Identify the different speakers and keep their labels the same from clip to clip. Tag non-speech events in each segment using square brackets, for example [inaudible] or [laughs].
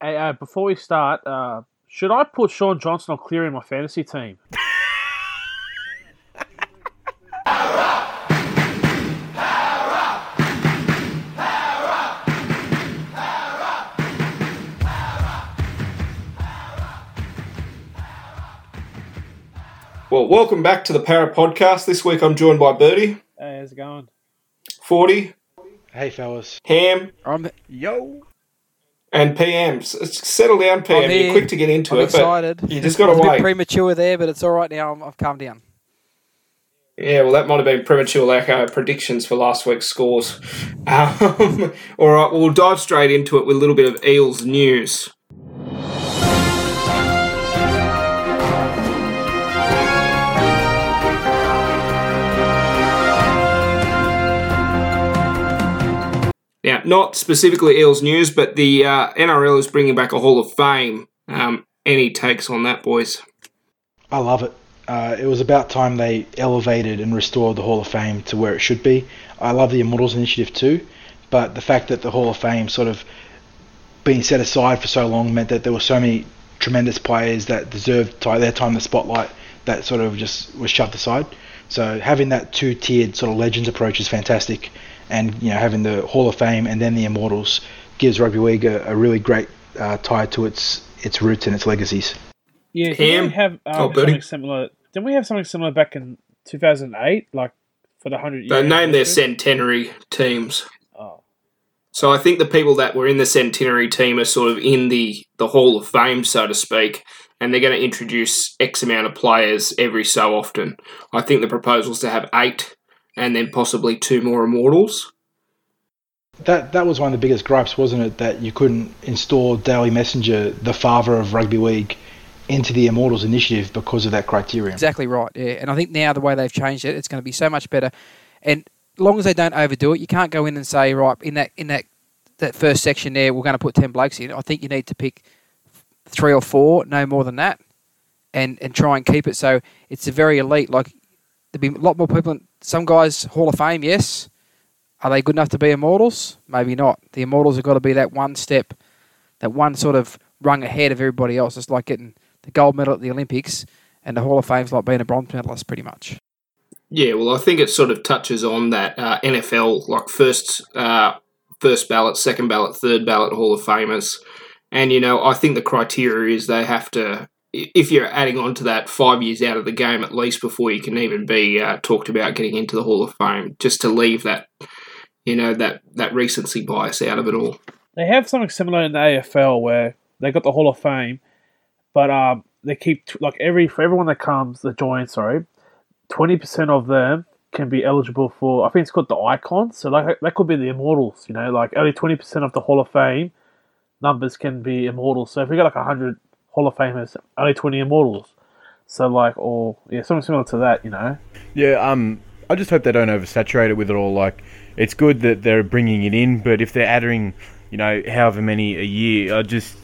Speaker 1: Hey, uh, before we start, uh, should I put Shaun Johnson or Cleary in my fantasy team?
Speaker 2: Well, welcome back to the Parra Podcast. This week I'm joined by Birdie,
Speaker 1: Hey, how's it going?
Speaker 2: 40,
Speaker 3: Hey, fellas.
Speaker 2: Ham,
Speaker 4: I'm
Speaker 3: Yo.
Speaker 2: And PMs. Settle down, PM. You're quick to get into
Speaker 4: I'm
Speaker 2: it,
Speaker 4: excited.
Speaker 2: but you just got to
Speaker 4: I a bit
Speaker 2: wait.
Speaker 4: premature there, but it's all right now. I'm, I've calmed down.
Speaker 2: yeah, well, that might have been premature, like our predictions for last week's scores. [laughs] Um, all right, we'll dive straight into it with a little bit of Eels news. Now, not specifically Eels news, but the uh, NRL is bringing back a Hall of Fame. Um, any takes on that, boys?
Speaker 3: I love it. Uh, it was about time they elevated and restored the Hall of Fame to where it should be. I love the Immortals Initiative too, but the fact that the Hall of Fame sort of being set aside for so long meant that there were so many tremendous players that deserved their time in the spotlight that sort of just was shoved aside. So having that two-tiered sort of legends approach is fantastic, and you know having the Hall of Fame and then the Immortals gives rugby league a, a really great uh, tie to its its roots and its legacies.
Speaker 1: Yeah, didn't we have um,
Speaker 2: Oh,
Speaker 1: something similar? Didn't we have something similar back in 2008, like for the hundred?
Speaker 2: They named their centenary teams.
Speaker 1: Oh,
Speaker 2: So I think the people that were in the centenary team are sort of in the, the Hall of Fame, so to speak, and they're going to introduce X amount of players every so often. I think the proposal is to have eight and then possibly two more immortals.
Speaker 3: That that was one of the biggest gripes, wasn't it? That you couldn't install Dally Messenger, the father of rugby league, into the Immortals initiative because of that criterion.
Speaker 4: Exactly right. Yeah, and I think now the way they've changed it, it's going to be so much better. And as long as they don't overdo it, you can't go in and say right in that in that that first section there, we're going to put ten blokes in. I think you need to pick three or four, no more than that, and and try and keep it so it's a very elite. Like there'll be a lot more people. Some guys Hall of Fame, yes. Are they good enough to be immortals? Maybe not. The immortals have got to be that one step, that one sort of rung ahead of everybody else. It's like getting the gold medal at the Olympics, and the Hall of Fame's like being a bronze medalist, pretty much.
Speaker 2: Yeah, well, I think it sort of touches on that uh, NFL, like first, uh, first ballot, second ballot, third ballot Hall of Famers, and you know, I think the criteria is they have to. If you're adding on to that five years out of the game at least before you can even be uh, talked about getting into the Hall of Fame, just to leave that, you know, that that recency bias out of it all.
Speaker 1: they have something similar in the AFL where they got the Hall of Fame, but um, they keep like every for everyone that comes that joins, sorry, twenty percent of them can be eligible for. I think it's called the icons. So like that could be the immortals. You know, like only twenty percent of the Hall of Fame numbers can be immortals. So if we got like hundred Hall of Famers, only twenty immortals. So like, or yeah, something similar to that. You know.
Speaker 5: Yeah, um, I just hope they don't oversaturate it with it all. Like, it's good that they're bringing it in, but if they're adding, you know, however many a year, I just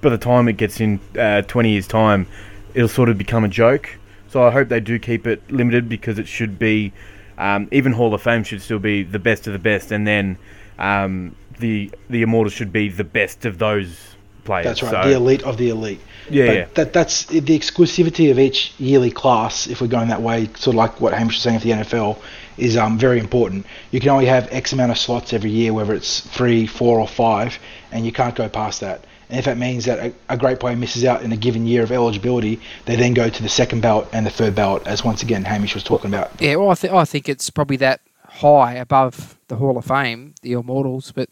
Speaker 5: by the time it gets in uh, twenty years' time, it'll sort of become a joke. So I hope they do keep it limited because it should be, um, even Hall of Fame should still be the best of the best, and then um, the the Immortals should be the best of those players.
Speaker 3: That's right,
Speaker 5: So-
Speaker 3: the elite of the elite.
Speaker 5: Yeah,
Speaker 3: but
Speaker 5: yeah.
Speaker 3: That, that's the exclusivity of each yearly class, if we're going that way, sort of like what Hamish was saying with the NFL, is um, very important. You can only have X amount of slots every year, whether it's three, four, or five, and you can't go past that. And if that means that a, a great player misses out in a given year of eligibility, they then go to the second ballot and the third ballot, as once again Hamish was talking about.
Speaker 4: Yeah, well, I, th- I think it's probably that high above the Hall of Fame, the Immortals, but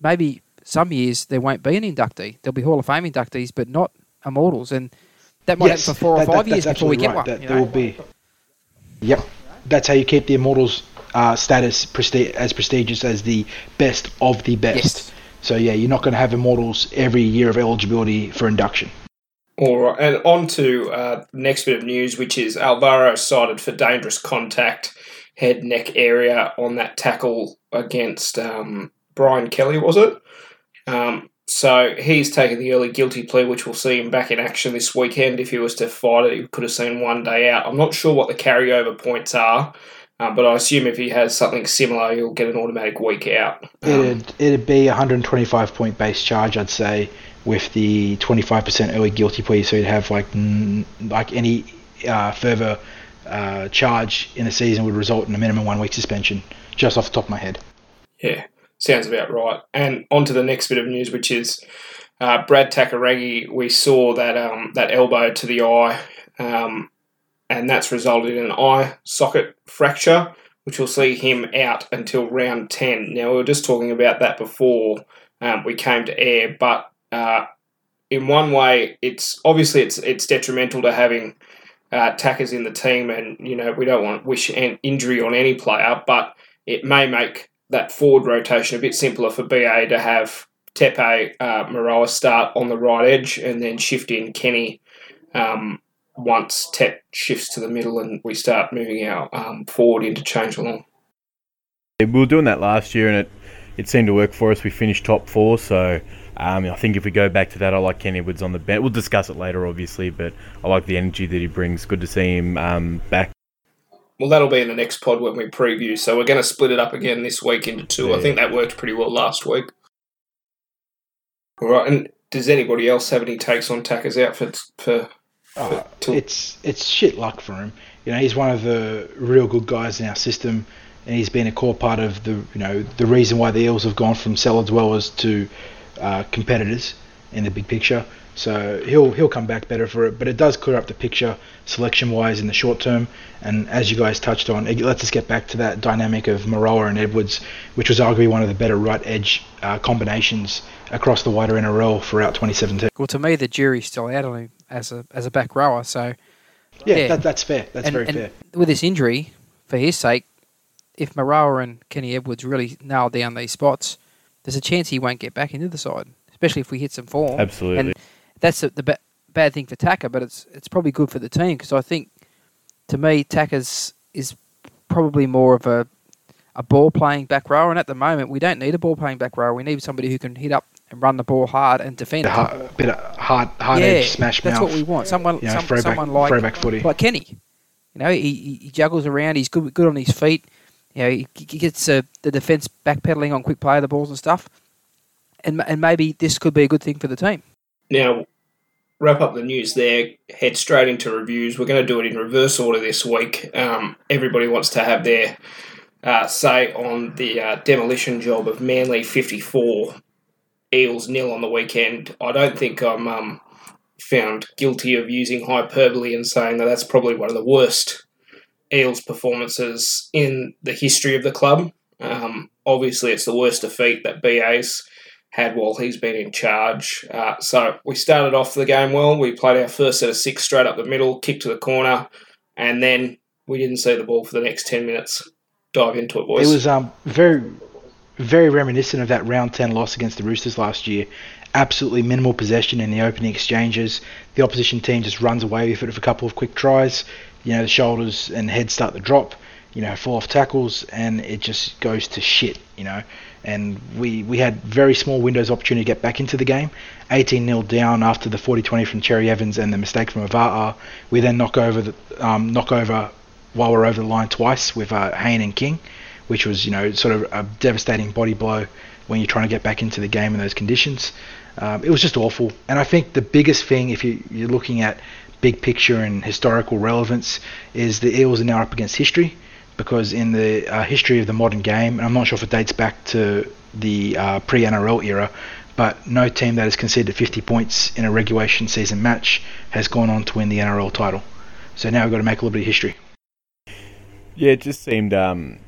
Speaker 4: maybe some years there won't be an inductee. There'll be Hall of Fame inductees, but not Immortals, and that might
Speaker 3: Yes,
Speaker 4: happen for four or five
Speaker 3: that-
Speaker 4: years before we
Speaker 3: absolutely
Speaker 4: get
Speaker 3: right.
Speaker 4: one.
Speaker 3: That
Speaker 4: you
Speaker 3: there
Speaker 4: know?
Speaker 3: will be. Yep, that's how you keep the Immortals uh, status presti- as prestigious as the best of the best.
Speaker 4: Yes.
Speaker 3: So yeah, you're not going to have Immortals every year of eligibility for induction.
Speaker 2: All right, and on to uh, the next bit of news, which is Alvaro cited for dangerous contact, head neck area on that tackle against um, Brian Kelly, was it? Um, so he's taken the early guilty plea, which we'll see him back in action this weekend. If he was to fight it, he could have seen one day out. I'm not sure what the carryover points are, uh, but I assume if he has something similar, he'll get an automatic week out. Um,
Speaker 3: It'd it'd be a 125 point base charge, I'd say, with the 25% early guilty plea, so you'd have like n- like any uh, further uh, charge in the season would result in a minimum one week suspension. Just off the top of my head.
Speaker 2: Yeah, sounds about right. And on to the next bit of news, which is uh, Brad Takairangi. We saw that um, that elbow to the eye, um, and that's resulted in an eye socket fracture, which will see him out until round ten. Now we were just talking about that before um, we came to air, but uh, in one way, it's obviously it's it's detrimental to having uh, tackers in the team, and you know we don't want wish an injury on any player, but it may make that forward rotation a bit simpler for BA to have Tepai uh, Moeroa start on the right edge and then shift in Kenny um, once Tep shifts to the middle and we start moving our um, forward interchange along.
Speaker 5: We were doing that last year and it, it seemed to work for us. We finished top four, so um, I think if we go back to that, I like Kenny Edwards on the bench. We'll discuss it later, obviously, but I like the energy that he brings. Good to see him um, back
Speaker 2: well, that'll be in the next pod when we preview. So we're going to split it up again this week into two. Yeah. I think that worked pretty well last week. All right, and does anybody else have any takes on Taka's outfits for?
Speaker 3: Oh, it's it's shit luck for him. You know, he's one of the real good guys in our system, and he's been a core part of the you know the reason why the Eels have gone from cellar dwellers to uh, competitors in the big picture. So he'll he'll come back better for it, but it does clear up the picture selection wise in the short term. And as you guys touched on, it lets us get back to that dynamic of Moeroa and Edwards, which was arguably one of the better right edge uh, combinations across the wider NRL throughout 2017.
Speaker 4: Well, to me, the jury's still out on him as a as a back rower. So
Speaker 3: yeah, yeah. That, that's fair. That's
Speaker 4: and,
Speaker 3: very
Speaker 4: and
Speaker 3: fair.
Speaker 4: With this injury, for his sake, if Moeroa and Kenny Edwards really nail down these spots, there's a chance he won't get back into the side, especially if we hit some form.
Speaker 5: Absolutely.
Speaker 4: And that's the, the ba- bad thing for Taka, but it's it's probably good for the team because I think, to me, Taka's is probably more of a a ball playing back rower, and at the moment we don't need a ball playing back rower. We need somebody who can hit up and run the ball hard and defend.
Speaker 3: A hard, bit of hard, hard
Speaker 4: yeah,
Speaker 3: edge smash
Speaker 4: that's
Speaker 3: mouth.
Speaker 4: what we want. Someone,
Speaker 3: you know,
Speaker 4: some,
Speaker 3: throwback,
Speaker 4: someone like
Speaker 3: throwback footy.
Speaker 4: like Kenny. You know, he, he juggles around. He's good, good on his feet. You know, he, he gets uh, the defense backpedaling on quick play of the balls and stuff. And and maybe this could be a good thing for the team.
Speaker 2: Now, wrap up the news there, head straight into reviews. We're going to do it in reverse order this week. Um, everybody wants to have their uh, say on the uh, demolition job of Manly 54, Eels nil on the weekend. I don't think I'm um, found guilty of using hyperbole and saying that that's probably one of the worst Eels performances in the history of the club. Um, obviously, it's the worst defeat that BA's had while he's been in charge. Uh, so we started off the game well. We played our first set of six straight up the middle, kick to the corner, and then we didn't see the ball for the next 10 minutes. Dive into it, boys.
Speaker 3: It was um, very, very reminiscent of that round 10 loss against the Roosters last year. Absolutely minimal possession in the opening exchanges. The opposition team just runs away with it with a couple of quick tries. You know, the shoulders and head start to drop. You know, fall off tackles, and it just goes to shit. You know, and we, we had very small windows of opportunity to get back into the game. 18 0 down after the 40 20 from Cherry Evans and the mistake from Auva'a. We then knock over the um, knock over while we're over the line twice with uh, Hayne and King, which was you know sort of a devastating body blow when you're trying to get back into the game in those conditions. Um, it was just awful, and I think the biggest thing, if you, you're looking at big picture and historical relevance, is the Eels are now up against history because in the uh, history of the modern game, and I'm not sure if it dates back to the uh, pre NRL era, but no team that has conceded 50 points in a regulation season match has gone on to win the NRL title. So now we've got to make a little bit of history.
Speaker 5: Yeah, it just seemed um,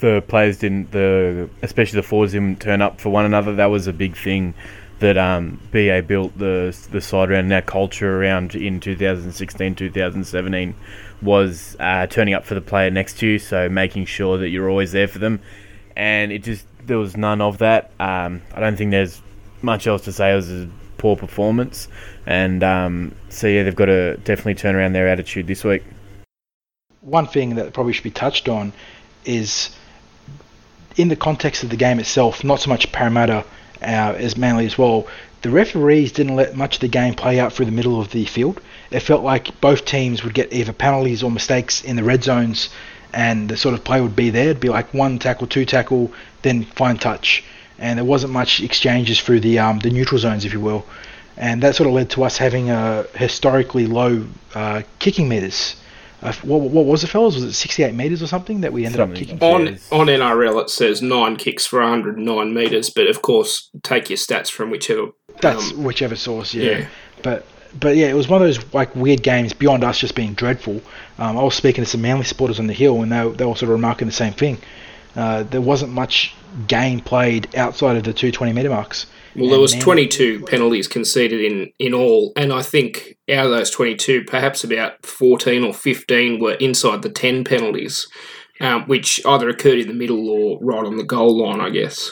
Speaker 5: the players didn't, the especially the forwards didn't turn up for one another. That was a big thing that um, BA built the the side around and our culture around in 2016, 2017 was uh, turning up for the player next to you, so making sure that you're always there for them. And it just there was none of that. Um, I don't think there's much else to say. It was a poor performance, and um, so yeah, they've got to definitely turn around their attitude this week.
Speaker 3: One thing that probably should be touched on is in the context of the game itself, not so much Parramatta uh, as Manly as well. The referees didn't let much of the game play out through the middle of the field it felt like both teams would get either penalties or mistakes in the red zones, and the sort of play would be there. It'd be like one tackle, two tackle, then fine touch. and there wasn't much exchanges through the um, the neutral zones, if you will, and that sort of led to us having a historically low uh, kicking meters. Uh, what, what was it, fellas? Was it 68 meters or something that we ended
Speaker 5: Something.
Speaker 3: up kicking?
Speaker 2: On
Speaker 5: Yes.
Speaker 2: on NRL, it says nine kicks for 109 meters, but of course, take your stats from whichever.
Speaker 3: That's
Speaker 2: um,
Speaker 3: whichever source, yeah.
Speaker 2: yeah.
Speaker 3: But but yeah, it was one of those like weird games beyond us just being dreadful. Um, I was speaking to some Manly supporters on the hill, and they they were sort of remarking the same thing. Uh, there wasn't much game played outside of the two 20 meter marks.
Speaker 2: Well, there was
Speaker 3: Manly-
Speaker 2: 22 penalties conceded in, in all, and I think out of those 22, perhaps about 14 or 15 were inside the 10 penalties, um, which either occurred in the middle or right on the goal line, I guess.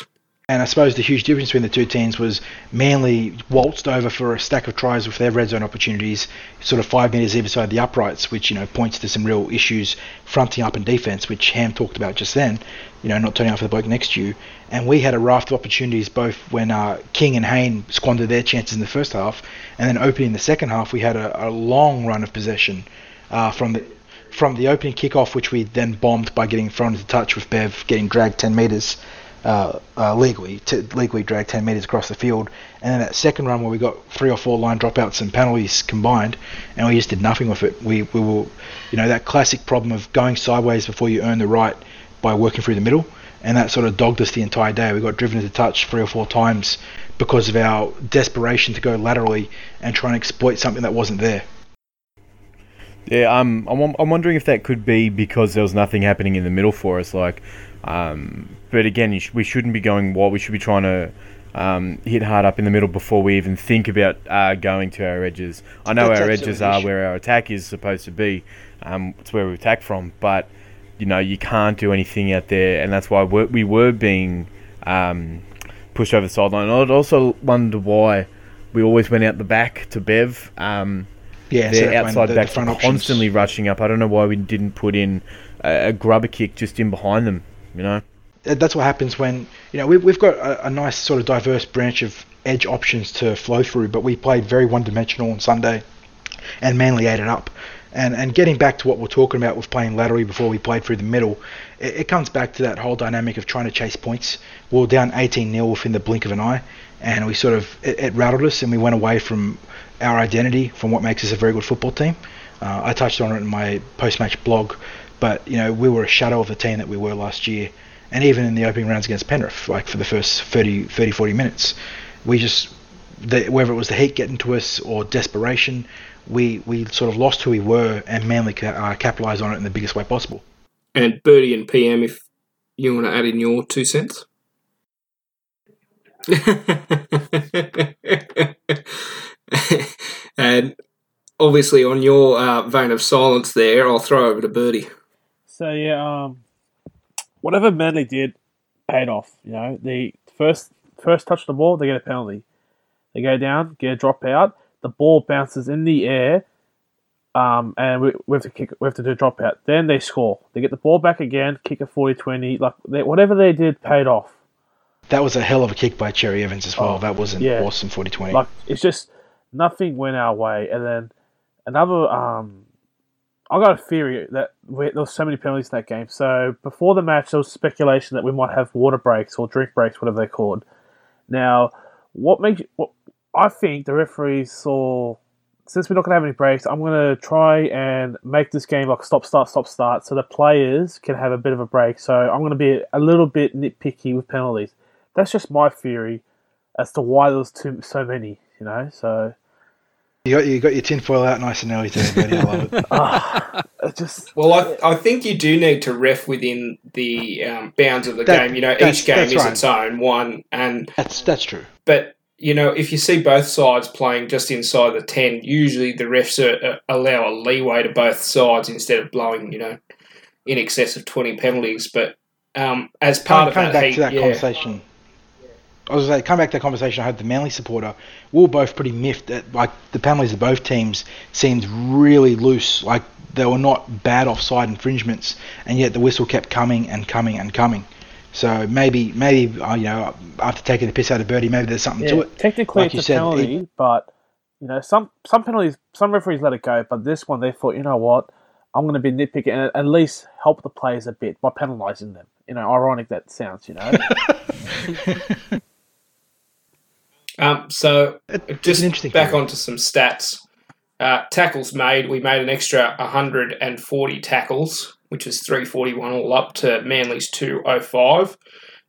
Speaker 3: And I suppose the huge difference between the two teams was Manly waltzed over for a stack of tries with their red zone opportunities, sort of five metres either side the uprights, which you know points to some real issues fronting up in defence, which Ham talked about just then. You know, not turning out for the bloke next to you. And we had a raft of opportunities both when uh, King and Hayne squandered their chances in the first half, and then opening the second half, we had a, a long run of possession uh, from the from the opening kickoff, which we then bombed by getting thrown into touch with Bev, getting dragged 10 metres uh, uh, legally, to legally dragged 10 metres across the field. And then that second run where we got three or four line dropouts and penalties combined, and we just did nothing with it. We, we were, you know, that classic problem of going sideways before you earn the right by working through the middle. And that sort of dogged us the entire day. We got driven into touch three or four times because of our desperation to go laterally and try and exploit something that wasn't there.
Speaker 5: Yeah, um, I'm, I'm wondering if that could be because there was nothing happening in the middle for us. Like, um, but again, you sh- we shouldn't be going wide. We should be trying to um, hit hard up in the middle before we even think about uh, going to our edges. I know
Speaker 3: That's
Speaker 5: our edges are where our attack is supposed to be. Um, it's where we attack from, but you know you can't do anything out there, and that's why we're, we were being um, pushed over the sideline. I'd also wonder why we always went out the back to Bev. Um,
Speaker 3: Yeah, so
Speaker 5: their
Speaker 3: when
Speaker 5: outside
Speaker 3: the- the
Speaker 5: backs were
Speaker 3: options-
Speaker 5: constantly rushing up. I don't know why we didn't put in a, a grubber kick just in behind them. You know,
Speaker 3: that's what happens when you know we've, we've got a, a nice sort of diverse branch of edge options to flow through, but we played very one-dimensional on Sunday, and Manly ate it up. And and getting back to what we're talking about with playing laterally before we played through the middle, it, it comes back to that whole dynamic of trying to chase points. We were down 18 0 within the blink of an eye, and we sort of it, it rattled us, and we went away from our identity, from what makes us a very good football team. Uh, I touched on it in my post-match blog, but you know we were a shadow of the team that we were last year and even in the opening rounds against Penrith, like for the first 30, 30 40 minutes, we just, the, whether it was the heat getting to us or desperation, we, we sort of lost who we were and Manly ca- uh, capitalised on it in the biggest way possible.
Speaker 2: And Birdie and PM, if you want to add in your two cents. [laughs] and obviously, on your uh, vein of silence there, I'll throw over to Birdie.
Speaker 1: So yeah, um, whatever Manly did paid off. You know, the first first touch the ball, they get a penalty. They go down, get a drop out. The ball bounces in the air, um, and we, we have to kick. We have to do a drop out. Then they score. They get the ball back again, kick a 40-20. Like they, whatever they did paid off.
Speaker 3: That was a hell of a kick by Cherry Evans as well.
Speaker 1: Oh,
Speaker 3: that was an
Speaker 1: yeah.
Speaker 3: awesome 40 20.
Speaker 1: Like it's just nothing went our way. And then another, um, I got a theory that we, there was so many penalties in that game. So before the match, there was speculation that we might have water breaks or drink breaks, whatever they're called. Now, what makes what I think the referees saw. Since we're not going to have any breaks, I'm going to try and make this game like stop, start, stop, start, so the players can have a bit of a break. So I'm going to be a little bit nitpicky with penalties. That's just my theory as to why there was too so many. You know, so
Speaker 3: you, got, you got your tinfoil out nice and early today, buddy. I love it. [laughs]
Speaker 1: ah, it just
Speaker 2: Well, I, I think you do need to ref within the um, bounds of the
Speaker 3: That-
Speaker 2: game. You know, each game is
Speaker 3: right.
Speaker 2: its own one, and
Speaker 3: That's, that's true.
Speaker 2: but you know, if you see both sides playing just inside the ten, usually the refs are, uh, allow a leeway to both sides instead of blowing, you know, in excess of twenty penalties. But um, as part
Speaker 3: Coming,
Speaker 2: of
Speaker 3: coming
Speaker 2: that,
Speaker 3: back
Speaker 2: heat,
Speaker 3: to that
Speaker 2: yeah,
Speaker 3: conversation, I was like, come back to that conversation I had with the Manly supporter. We were both pretty miffed that like the penalties of both teams seemed really loose. Like they were not bad offside infringements, and yet the whistle kept coming and coming and coming. So maybe, maybe uh, you know, after taking the piss out of Birdie, maybe there's something
Speaker 1: yeah,
Speaker 3: to it.
Speaker 1: technically
Speaker 3: Like
Speaker 1: it's a
Speaker 3: said,
Speaker 1: penalty, but you know some some penalties, some referees let it go, but this one they thought, you know what, I'm going to be nitpicking and at least help the players a bit by penalising them. You know, ironic that sounds, you know. [laughs] [laughs]
Speaker 2: Um, so
Speaker 3: It-
Speaker 2: just
Speaker 3: interesting
Speaker 2: back onto some stats. Uh, tackles made, we made an extra 140 tackles, which was 341 all up to Manly's 205.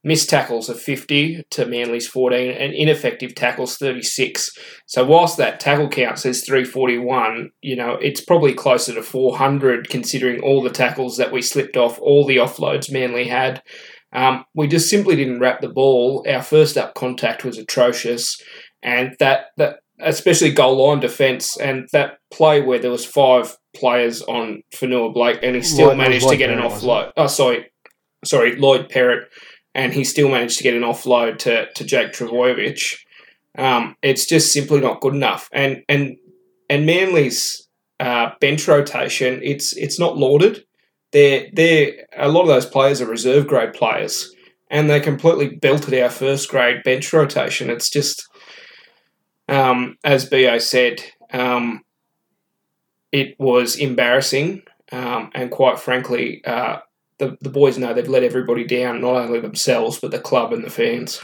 Speaker 2: Missed tackles are 50 to Manly's 14, and ineffective tackles 36. So whilst that tackle count says 341, you know, it's probably closer to 400 considering all the tackles that we slipped off, all the offloads Manly had. Um, we just simply didn't wrap the ball. Our first up contact was atrocious, and that that especially goal line defence and that play where there was five players on Fonua Blake, and he still
Speaker 3: Lloyd-
Speaker 2: managed to get an offload. Oh, sorry, sorry, Lloyd Perrett, and he still managed to get an offload to to Jake Trbojevic. Um, it's just simply not good enough, and and and Manly's uh, bench rotation, it's it's not lauded they're they a lot of those players are reserve grade players, and they completely belted our first grade bench rotation. It's just, um, as Bo said, um, it was embarrassing, um, and quite frankly, uh, the the boys know they've let everybody down, not only themselves but the club and the fans.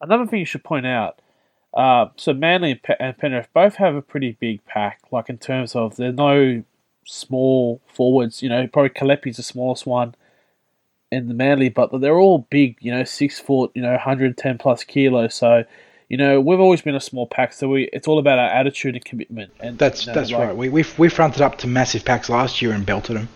Speaker 1: Another thing you should point out. Uh, so Manly and, Pe- and Penrith both have a pretty big pack, like in terms of there's no small forwards. You know, probably Kalepi's the smallest one in the Manly, but they're all big. You know, six foot. You know, 110 plus kilos. So, you know, we've always been a small pack. So we it's all about our attitude and commitment. And
Speaker 3: That's
Speaker 1: you know,
Speaker 3: that's
Speaker 1: like-
Speaker 3: right. We we we fronted up to massive packs last year and belted them,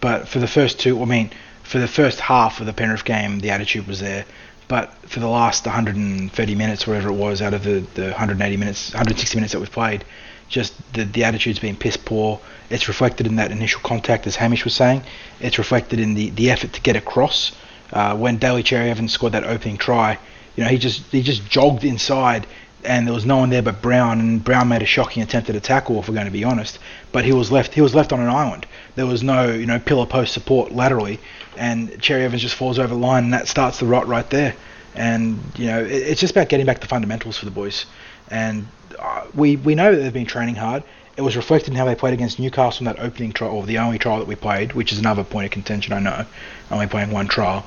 Speaker 3: but for the first two, I mean, for the first half of the Penrith game, the attitude was there. But for the last 130 minutes, whatever it was, out of the, the 180 minutes, 160 minutes that we've played, just the the attitude's been piss poor. It's reflected in that initial contact, as Hamish was saying. It's reflected in the, the effort to get across. Uh, when Daly Cherry Evans scored that opening try, you know, he just he just jogged inside, and there was no one there but Brown, and Brown made a shocking attempt at a tackle, if we're going to be honest. But he was left he was left on an island. There was no you know pillar post support laterally, and Cherry Evans just falls over the line, and that starts the rot right there. And you know, it, it's just about getting back to fundamentals for the boys. And uh, we we know that they've been training hard. It was reflected in how they played against Newcastle in that opening trial, or the only trial that we played, which is another point of contention. I know, only playing one trial,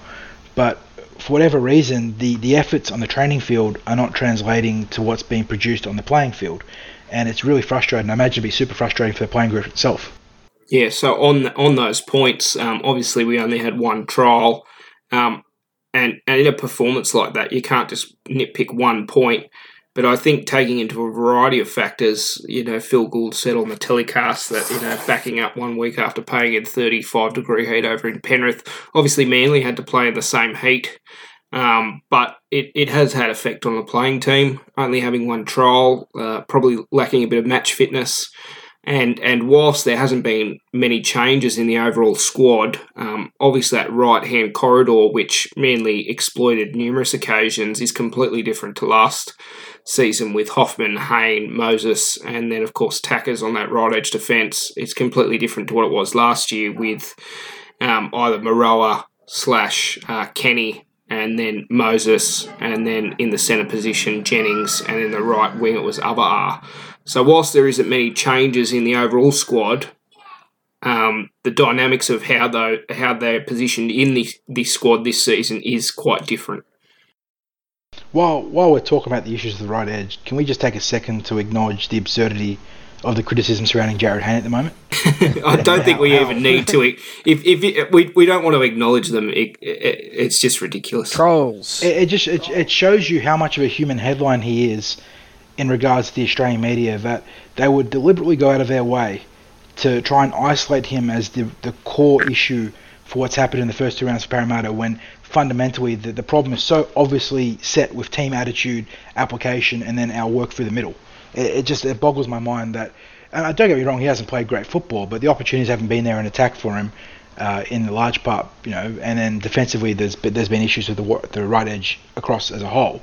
Speaker 3: but for whatever reason, the, the efforts on the training field are not translating to what's being produced on the playing field, and it's really frustrating. I imagine it'd be super frustrating for the playing group itself.
Speaker 2: Yeah, so on on those points, um, obviously we only had one trial, um, and and in a performance like that, you can't just nitpick one point. But I think taking into a variety of factors, you know, Phil Gould said on the telecast that you know backing up one week after playing in thirty five degree heat over in Penrith, obviously Manly had to play in the same heat. Um, but it, it has had effect on the playing team. Only having one trial, uh, probably lacking a bit of match fitness. And and whilst there hasn't been many changes in the overall squad, um, obviously that right hand corridor, which Manly exploited numerous occasions, is completely different to last season with Hoffman, Hayne, Moses, and then of course Tackers on that right edge defence. It's completely different to what it was last year with um, either Moeroa slash uh, Kenny and then Moses, and then in the centre position Jennings, and in the right wing it was Avar. So whilst there isn't many changes in the overall squad, um, the dynamics of how they how they're positioned in the this squad this season is quite different.
Speaker 3: While while we're talking about the issues of the right edge, can we just take a second to acknowledge the absurdity of the criticism surrounding Jarryd Hayne at the moment? [laughs]
Speaker 2: I don't think we
Speaker 3: Ow, ow.
Speaker 2: even need to. If if it, we we don't want to acknowledge them, it, it, it's just ridiculous.
Speaker 4: Trolls.
Speaker 3: It, it just it, it shows you how much of a human headline he is in regards to the Australian media that they would deliberately go out of their way to try and isolate him as the the core issue for what's happened in the first two rounds for Parramatta when fundamentally the, the problem is so obviously set with team attitude, application, and then our work through the middle. It, it just it boggles my mind that, and uh, don't get me wrong, he hasn't played great football, but the opportunities haven't been there in attack for him. Uh, in the large part, you know, and then defensively, there's there's been issues with the the right edge across as a whole.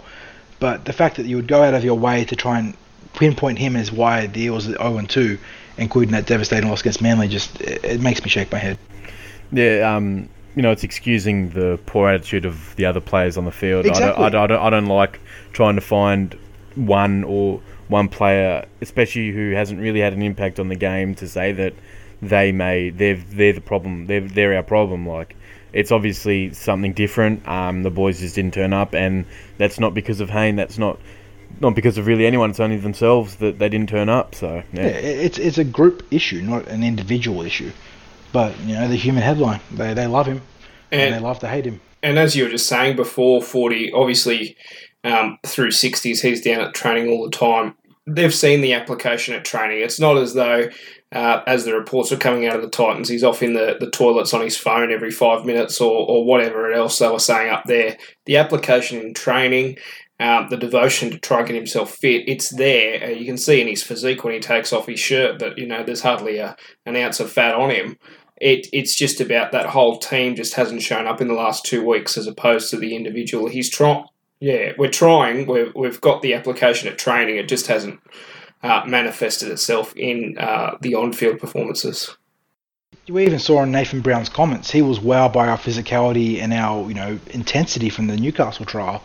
Speaker 3: But the fact that you would go out of your way to try and pinpoint him as why the Eels are 0 and 2, including that devastating loss against Manly, just it, it makes me shake my head.
Speaker 5: Yeah, um, you know, it's excusing the poor attitude of the other players on the field.
Speaker 3: Exactly.
Speaker 5: I, don't, I, don't, I don't like trying to find one or one player, especially who hasn't really had an impact on the game, to say that they may they're they're the problem. They're they're our problem. Like it's obviously something different. Um, the boys just didn't turn up, and that's not because of Hayne. That's not not because of really anyone. It's only themselves that they didn't turn up. So
Speaker 3: yeah, it's it's a group issue, not an individual issue. But you know, the human headline, they they love him and, and they love to hate him.
Speaker 2: And as you were just saying before, forty obviously um, through sixties, he's down at training all the time. They've seen the application at training. It's not as though uh, as the reports were coming out of the Titans, he's off in the, the toilets on his phone every five minutes or, or whatever else they were saying up there. The application in training, um, the devotion to try and get himself fit, it's there. Uh, you can see in his physique when he takes off his shirt that, you know, there's hardly a, an ounce of fat on him. It, it's just about that whole team just hasn't shown up in the last two weeks as opposed to the individual. He's trying, yeah, we're trying. We've, we've got the application at training. It just hasn't uh, manifested itself in uh, the on-field performances.
Speaker 3: We even saw in Nathan Brown's comments he was wowed by our physicality and our you know intensity from the Newcastle trial,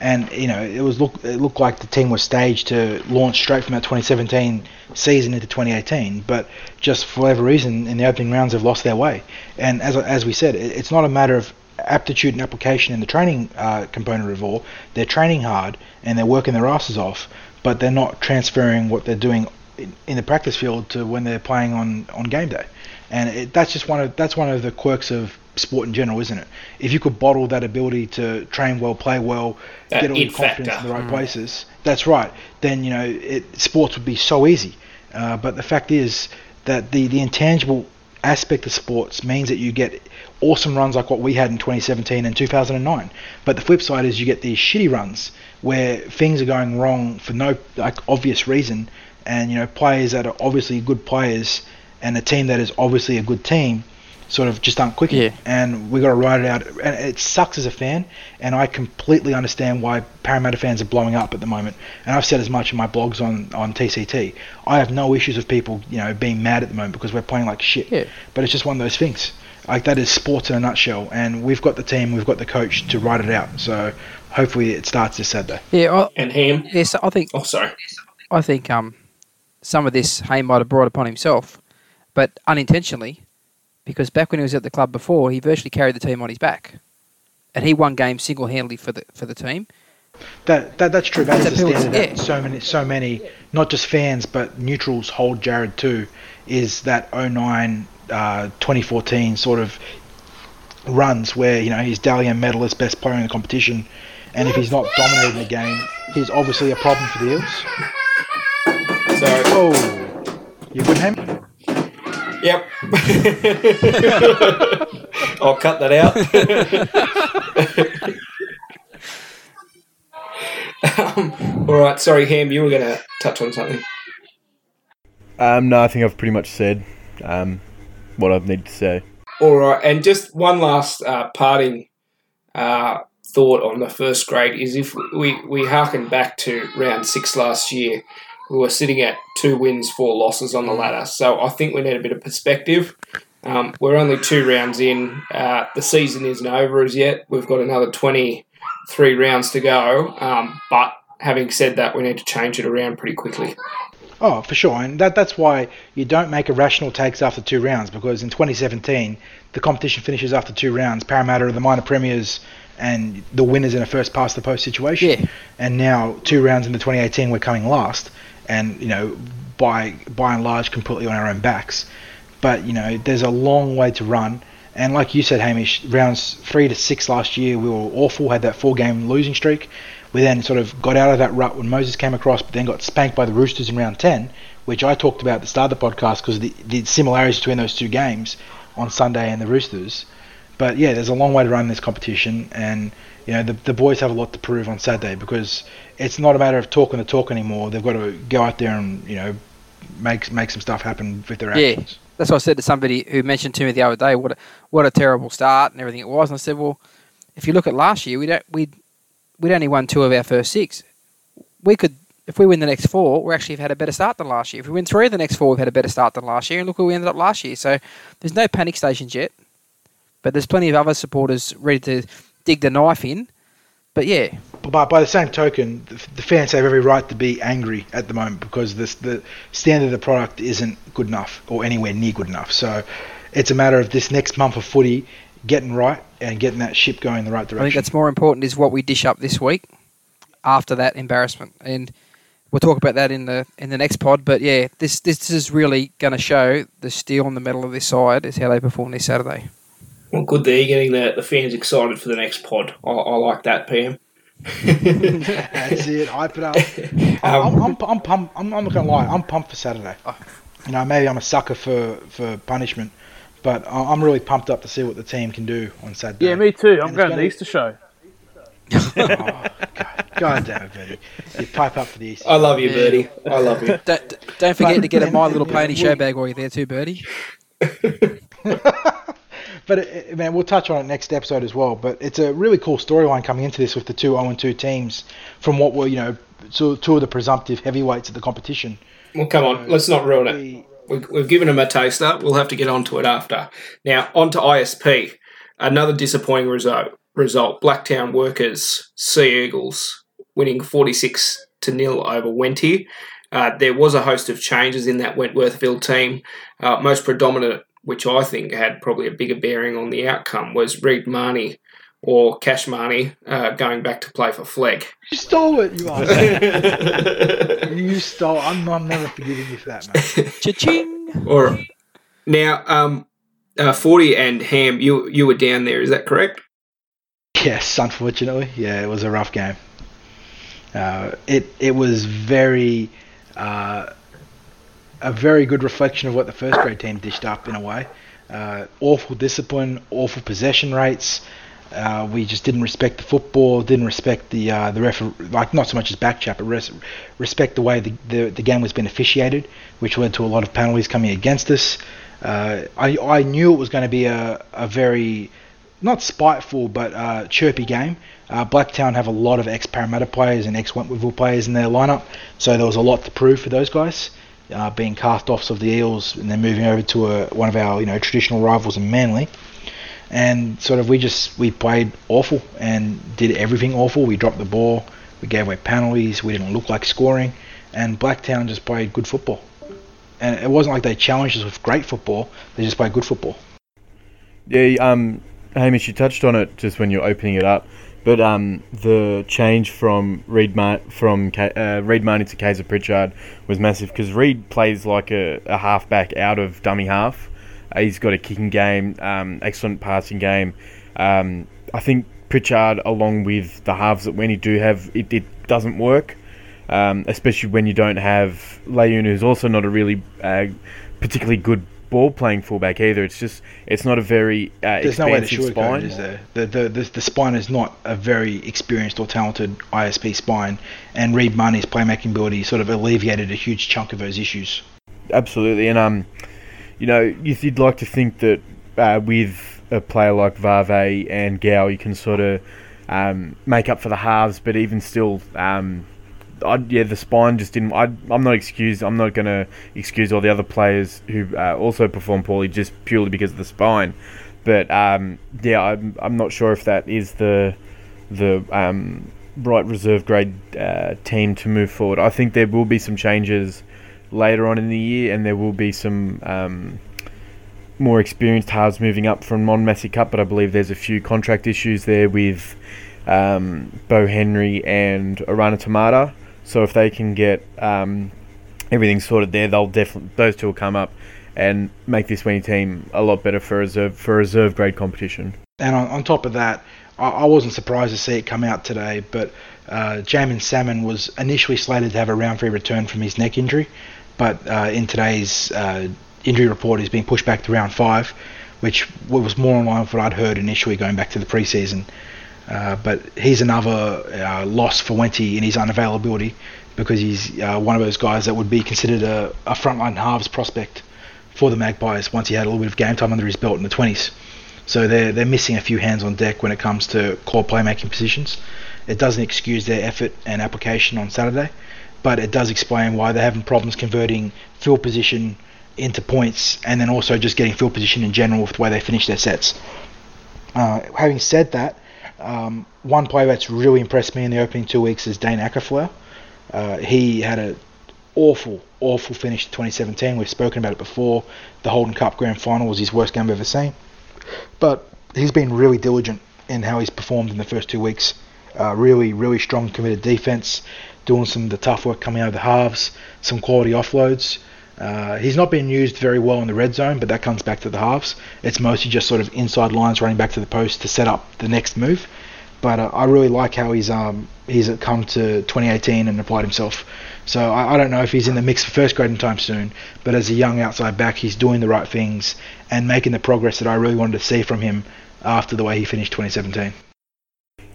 Speaker 3: and you know it was look it looked like the team was staged to launch straight from that 2017 season into 2018, but just for whatever reason in the opening rounds they've lost their way. And as as we said, it's not a matter of aptitude and application in the training uh, component of all. They're training hard and they're working their asses off, but they're not transferring what they're doing in, in the practice field to when they're playing on, on game day. And it, that's just one of that's one of the quirks of sport in general, isn't it? If you could bottle that ability to train well, play well,
Speaker 2: that
Speaker 3: get all your confidence factor. in the right mm. places, that's right. Then you know it, sports would be so easy. Uh, but the fact is that the the intangible aspect of sports means that you get awesome runs like what we had in 2017 and 2009. But the flip side is you get these shitty runs where things are going wrong for no like obvious reason, and you know players that are obviously good players and a team that is obviously a good team sort of just aren't clicking.
Speaker 4: Yeah.
Speaker 3: And we got to ride it out. And it sucks as a fan, and I completely understand why Parramatta fans are blowing up at the moment. And I've said as much in my blogs on, on TCT. I have no issues with people, you know, being mad at the moment because we're playing like shit.
Speaker 4: Yeah.
Speaker 3: But it's just one of those things. Like that is sports in a nutshell, and we've got the team, we've got the coach to ride it out. So hopefully it starts this Saturday.
Speaker 4: Yeah, I,
Speaker 2: and him.
Speaker 4: Yes, I think.
Speaker 2: Oh, sorry.
Speaker 4: I think um, some of this Hayne might have brought upon himself, but unintentionally, because back when he was at the club before, he virtually carried the team on his back, and he won games single handedly for the for the team.
Speaker 3: That, that that's true. That that's is a standard yeah. that so many so many not just fans but neutrals hold Jarryd too. is that 09 uh, 2014 sort of runs where you know he's Dally M medalist, best player in the competition, and if he's not dominating the game, he's obviously a problem for the Eels.
Speaker 2: So,
Speaker 3: oh, you good, him?
Speaker 2: Yep. [laughs] I'll cut that out. um, [laughs] all right, sorry, Ham, you were going to touch on something.
Speaker 5: Um, no, I think I've pretty much said. Um, what I've need to say.
Speaker 2: All right, and just one last uh, parting uh, thought on the first grade is if we, we harken back to round six last year, we were sitting at two wins, four losses on the ladder. So I think we need a bit of perspective. Um, we're only two rounds in. Uh, the season isn't over as yet. We've got another 23 rounds to go. Um, but having said that, we need to change it around pretty quickly.
Speaker 3: Oh, for sure, and that that's why you don't make irrational takes after two rounds because in 2017 the competition finishes after two rounds. Parramatta are the minor premiers and the winners in a first past the post situation.
Speaker 4: Yeah.
Speaker 3: And now two rounds into 2018 we're coming last, and you know by by and large completely on our own backs. But you know there's a long way to run. And like you said, Hamish, rounds three to six last year we were awful. Had that four game losing streak. We then sort of got out of that rut when Moses came across, but then got spanked by the Roosters in round 10, which I talked about at the start of the podcast because the, the similarities between those two games on Sunday and the Roosters. But yeah, there's a long way to run in this competition, and you know the, the boys have a lot to prove on Saturday because it's not a matter of talking the talk anymore. They've got to go out there and you know make make some stuff happen with their actions.
Speaker 4: Yeah, that's what I said to somebody who mentioned to me the other day what a, what a terrible start and everything it was, and I said, well, if you look at last year, we don't we we'd only won two of our first six. We could, if we win the next four, we actually have had a better start than last year. If we win three of the next four, we've had a better start than last year. And look where we ended up last year. So there's no panic stations yet, but there's plenty of other supporters ready to dig the knife in. But yeah.
Speaker 3: But by the same token, the fans have every right to be angry at the moment because this, the standard of the product isn't good enough or anywhere near good enough. So it's a matter of this next month of footy getting right and getting that ship going in the right direction.
Speaker 4: I think that's more important is what we dish up this week after that embarrassment, and we'll talk about that in the in the next pod. But yeah, this this is really going to show the steel on the metal of this side is how they perform this Saturday.
Speaker 2: Well, good there. You're getting the, the fans excited for the next pod. I, I like that, PM. [laughs]
Speaker 3: That's it. Hype it up. I'm, um, I'm, I'm, I'm pumped. I'm, I'm not gonna lie. I'm pumped for Saturday. You know, maybe I'm a sucker for, for punishment, but I- I'm really pumped up to see what the team can do on Saturday.
Speaker 1: Yeah, me too. I'm
Speaker 3: And
Speaker 1: going to the Easter show.
Speaker 3: Oh, [laughs] God, God damn it, Birdie. You pipe up for the Easter.
Speaker 2: I love you,
Speaker 4: Yeah.
Speaker 2: Birdie. I love you.
Speaker 4: Don't, don't forget
Speaker 3: But-
Speaker 4: to get a My Little Pony
Speaker 3: we-
Speaker 4: show bag while you're there too, Birdie. [laughs]
Speaker 3: But uh, man, we'll touch on it next episode as well. But it's a really cool storyline coming into this with the two 0 2 teams from what were you know two, two of the presumptive heavyweights of the competition.
Speaker 2: Well, come on. Let's not ruin it.
Speaker 3: We-
Speaker 2: We've, we've given them a taster. We'll have to get onto it after. Now, on to ISP. Another disappointing result. Result. Blacktown Workers, Sea Eagles, winning 46 to nil over Wenty. Uh, there was a host of changes in that Wentworthville team. Uh, most predominant, which I think had probably a bigger bearing on the outcome, was Reed Mahoney or Cash Mahoney uh, going back to play for Flegg.
Speaker 3: You stole it, you are. [laughs] you stole. I'm, I'm never forgiving you for that, mate. [laughs]
Speaker 4: Cha-ching!
Speaker 2: Or now, um, uh, Forty and Ham, you you were down there. Is that correct?
Speaker 3: Yes, unfortunately, yeah, it was a rough game. Uh, it it was very uh, a very good reflection of what the first grade team dished up in a way. Uh, awful discipline, awful possession rates. Uh, we just didn't respect the football, didn't respect the uh, the refer like not so much as back chat, but res- respect the way the, the the game was being officiated, which led to a lot of penalties coming against us. Uh, I I knew it was going to be a a very not spiteful but uh, chirpy game. Uh, Blacktown have a lot of ex Parramatta players and ex Wentworthville players in their lineup, so there was a lot to prove for those guys. Uh, being cast offs of the Eels and then moving over to a, one of our you know traditional rivals in Manly, and sort of we just we played awful and did everything awful. We dropped the ball, we gave away penalties, we didn't look like scoring, and Blacktown just played good football. And it wasn't like they challenged us with great football; they just played good football.
Speaker 5: Yeah, um, Hamish, you touched on it just when you're opening it up, but um, the change from Reed Mar- from Ka- uh, Reed Mahoney to Kaysa Pritchard was massive because Reed plays like a, a halfback out of dummy half. Uh, he's got a kicking game, um, excellent passing game. Um, I think Pritchard, along with the halves that when you do have, it, it doesn't work. Um, especially when you don't have Layun, who's also not a really uh, particularly good ball playing fullback either. It's just it's not a very uh,
Speaker 3: There's no way to sugarcoat is there? The, the, the, the spine is not a very experienced or talented ISP spine, and Reed Mahoney's playmaking ability sort of alleviated a huge chunk of those issues.
Speaker 5: Absolutely, and um, you know, you'd you'd like to think that uh, with a player like Vave and Gao, you can sort of um, make up for the halves, but even still, um, I, yeah, the spine just didn't. I, I'm not excused. I'm not going to excuse all the other players who uh, also perform poorly just purely because of the spine. But um, yeah, I'm, I'm not sure if that is the the um, right reserve grade uh, team to move forward. I think there will be some changes later on in the year, and there will be some um, more experienced halves moving up from Ron Massey Cup. But I believe there's a few contract issues there with um, Bo Henry and Arana Tamata. So if they can get um, everything sorted there, they'll definitely those two will come up and make this winning team a lot better for reserve for reserve grade competition.
Speaker 3: And on, on top of that, I, I wasn't surprised to see it come out today, but uh, Jaeman Salmon was initially slated to have a round three return from his neck injury, but uh, in today's uh, injury report, he's being pushed back to round five, which was more in line with what I'd heard initially going back to the preseason. Uh, but he's another uh, loss for Wenty in his unavailability because he's uh, one of those guys that would be considered a, a frontline halves prospect for the Magpies once he had a little bit of game time under his belt in the 20s. So they're they're missing a few hands on deck when it comes to core playmaking positions. It doesn't excuse their effort and application on Saturday, but it does explain why they're having problems converting field position into points, and then also just getting field position in general with the way they finish their sets. Uh, having said that, um, one player that's really impressed me in the opening two weeks is Dane Aukafolau. Uh, he had an awful, awful finish to 2017. We've spoken about it before. The Holden Cup Grand Final was his worst game I've ever seen. But he's been really diligent in how he's performed in the first two weeks. Uh, really, really strong, committed defense, doing some of the tough work coming out of the halves, some quality offloads. Uh, he's not been used very well in the red zone, but that comes back to the halves. It's mostly just sort of inside lines running back to the post to set up the next move. But uh, I really like how he's um, he's come to 2018 and applied himself. So I, I, don't know if he's in the mix for first grade anytime soon, but as a young outside back, he's doing the right things and making the progress that I really wanted to see from him after the way he finished 2017.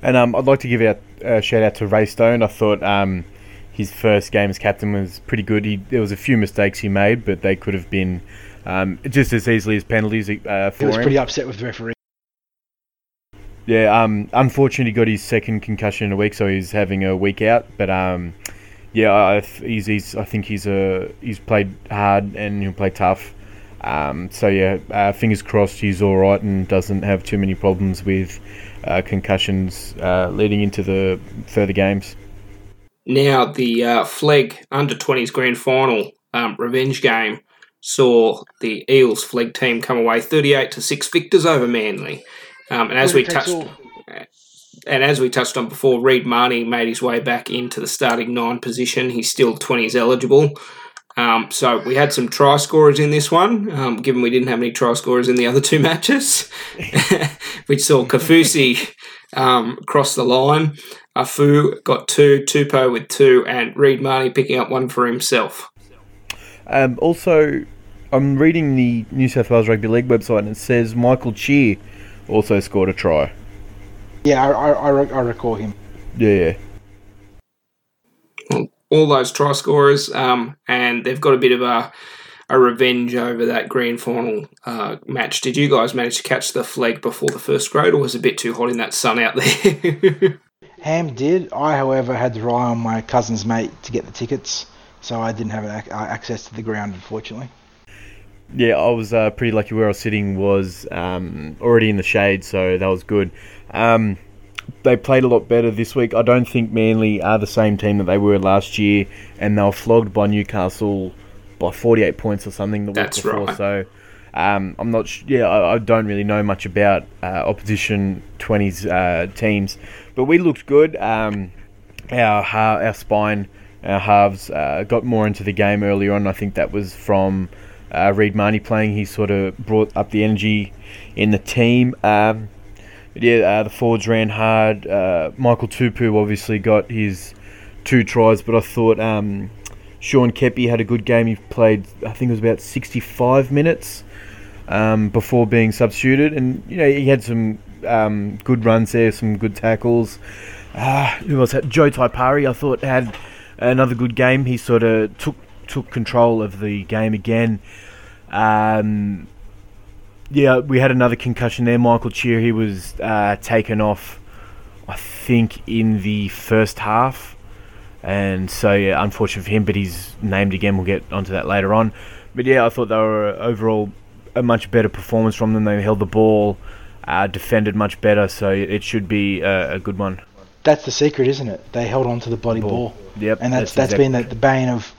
Speaker 5: And um, I'd like to give a uh, shout out to Ray Stone. I thought um, his first game as captain was pretty good. He, there was a few mistakes he made, but they could have been um, just as easily as penalties uh, for
Speaker 3: He was
Speaker 5: him.
Speaker 3: pretty upset with the referee.
Speaker 5: Yeah, um, unfortunately, he got his second concussion in a week, so he's having a week out. But um, yeah, I, he's, he's I think he's a he's played hard and he'll play tough. Um, so yeah, uh, fingers crossed he's all right and doesn't have too many problems with uh, concussions uh, leading into the further games.
Speaker 2: Now the uh, under 20s grand final um, revenge game saw the Eels Flegg team come away 38 to six victors over Manly. Um, and as we touched, and as we touched on before, Reed Mahoney made his way back into the starting nine position. He's still 20s eligible. Um, so we had some try scorers in this one, um, given we didn't have any try scorers in the other two [laughs] matches, [laughs] we saw Kafusi um, cross the line. Afu got two, Tupou with two, and Reed Mahoney picking up one for himself.
Speaker 5: Um, also, I'm reading the New South Wales Rugby League website and it says Michael Cheer also scored a try.
Speaker 3: Yeah, I, I, I recall him.
Speaker 5: Yeah,
Speaker 2: yeah. All those try scorers, um, and they've got a bit of a a revenge over that grand final uh, match. Did you guys manage to catch the Flegg before the first grade, or was it a bit too hot in that sun out there? [laughs]
Speaker 3: Ham did. I, however, had to rely on my cousin's mate to get the tickets, so I didn't have ac- access to the ground, unfortunately.
Speaker 5: Yeah, I was uh, pretty lucky where I was sitting was um, already in the shade, so that was good. Um, they played a lot better this week. I don't think Manly are the same team that they were last year, and they were flogged by Newcastle by 48 points or something the
Speaker 2: That's
Speaker 5: week before.
Speaker 2: Right.
Speaker 5: So um, I'm not. Sh- yeah, I, I, don't really know much about uh, opposition 20s uh, teams, but we looked good. Um, our our spine, our halves uh, got more into the game earlier on. I think that was from uh, Reed Mahoney playing. He sort of brought up the energy in the team. Um, yeah, uh, the forwards ran hard. Uh, Michael Tupou obviously got his two tries, but I thought um, Sean Keppie had a good game. He played, I think it was about 65 minutes um, before being substituted, and you know he had some um, good runs there, some good tackles. Uh, who was that? Joe Taipari, I thought had another good game. He sort of took took control of the game again. Um, yeah, we had another concussion there. Michael Cheer, he was uh, taken off, I think, in the first half. And so, yeah, unfortunate for him, but he's named again. We'll get onto that later on. But yeah, I thought they were overall a much better performance from them. They held the ball, uh, defended much better, so it should be a, a, good one.
Speaker 3: That's the secret, isn't it? They held on to the bloody ball. ball.
Speaker 5: Yep,
Speaker 3: and that's that's, that's exactly. been the, the bane of